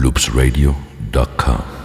loopsradio.com.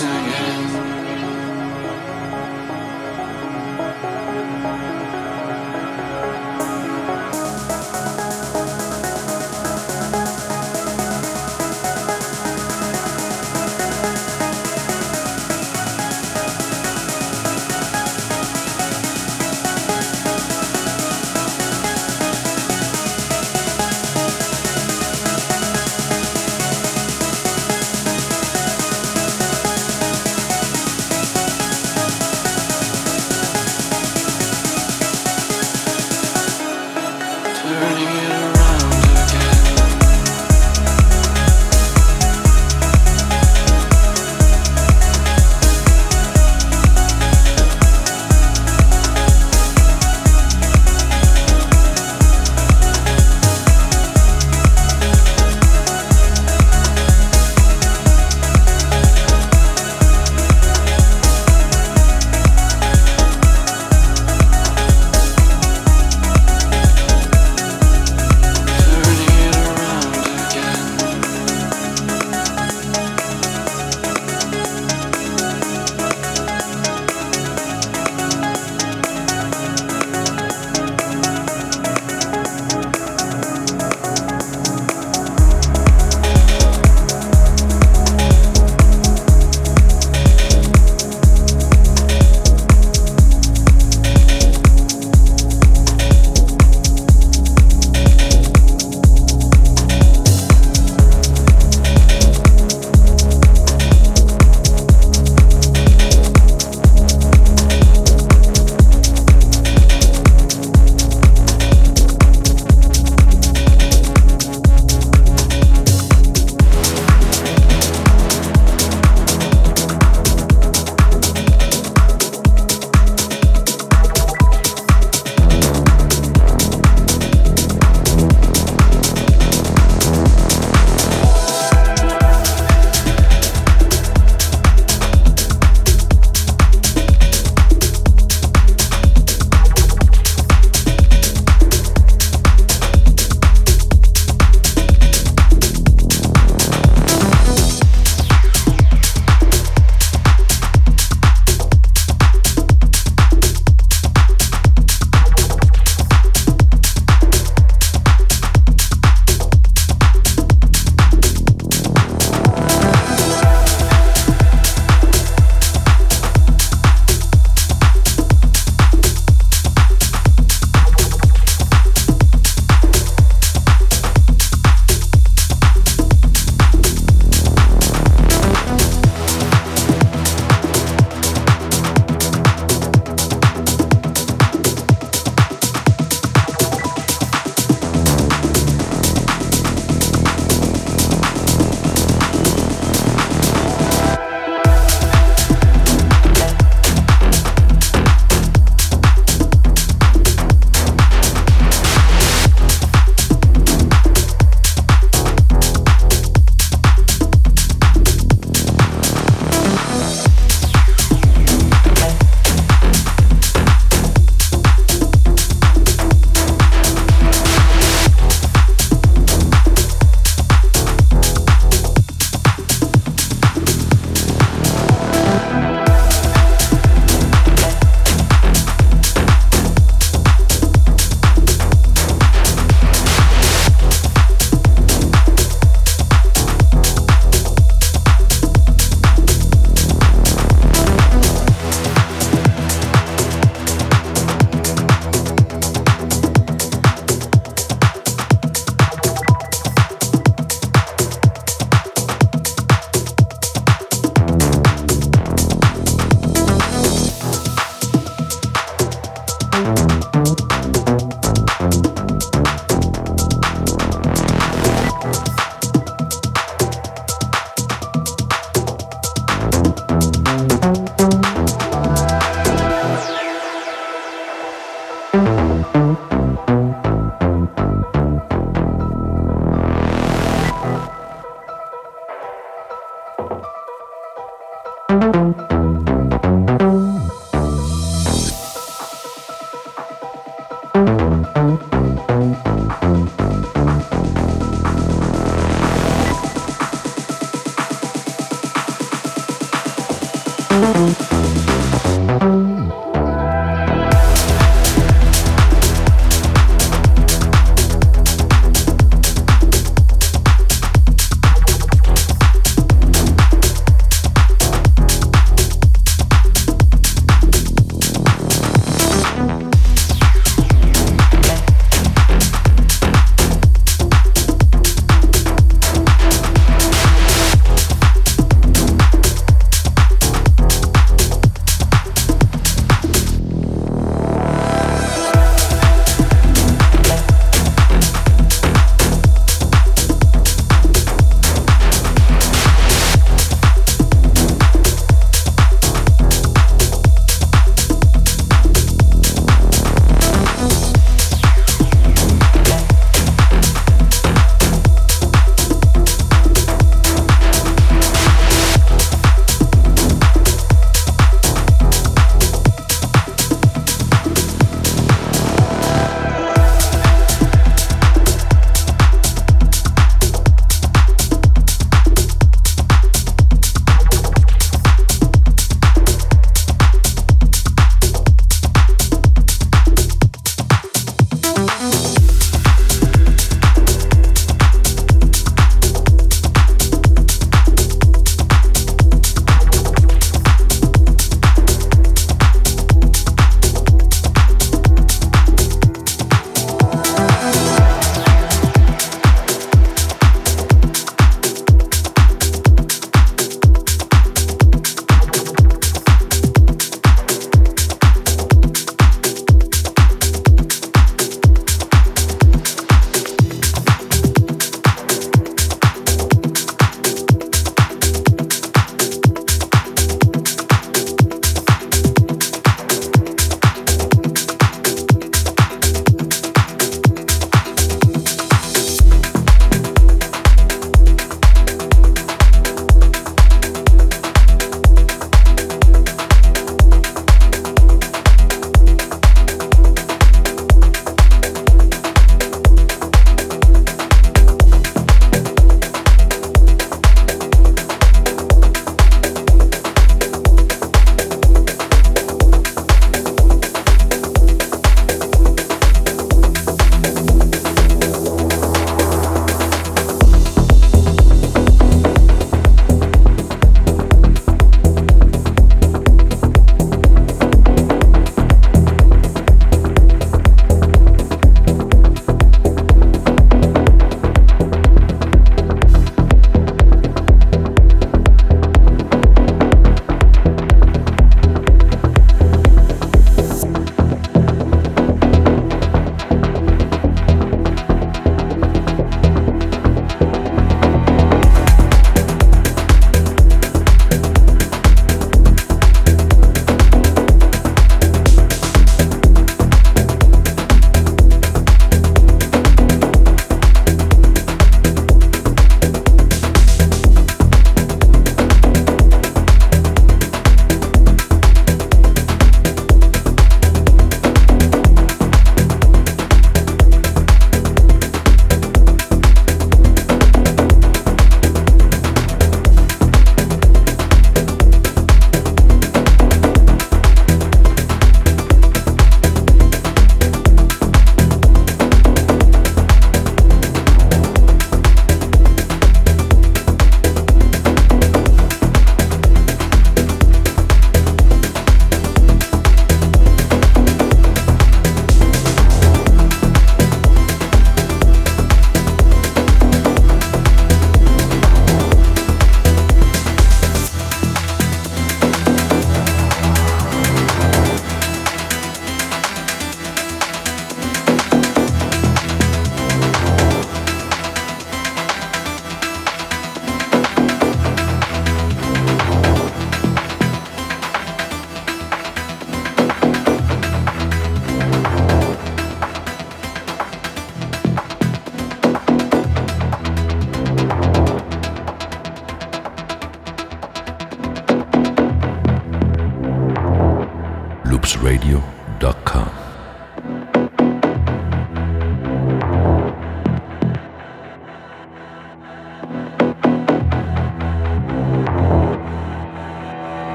Rise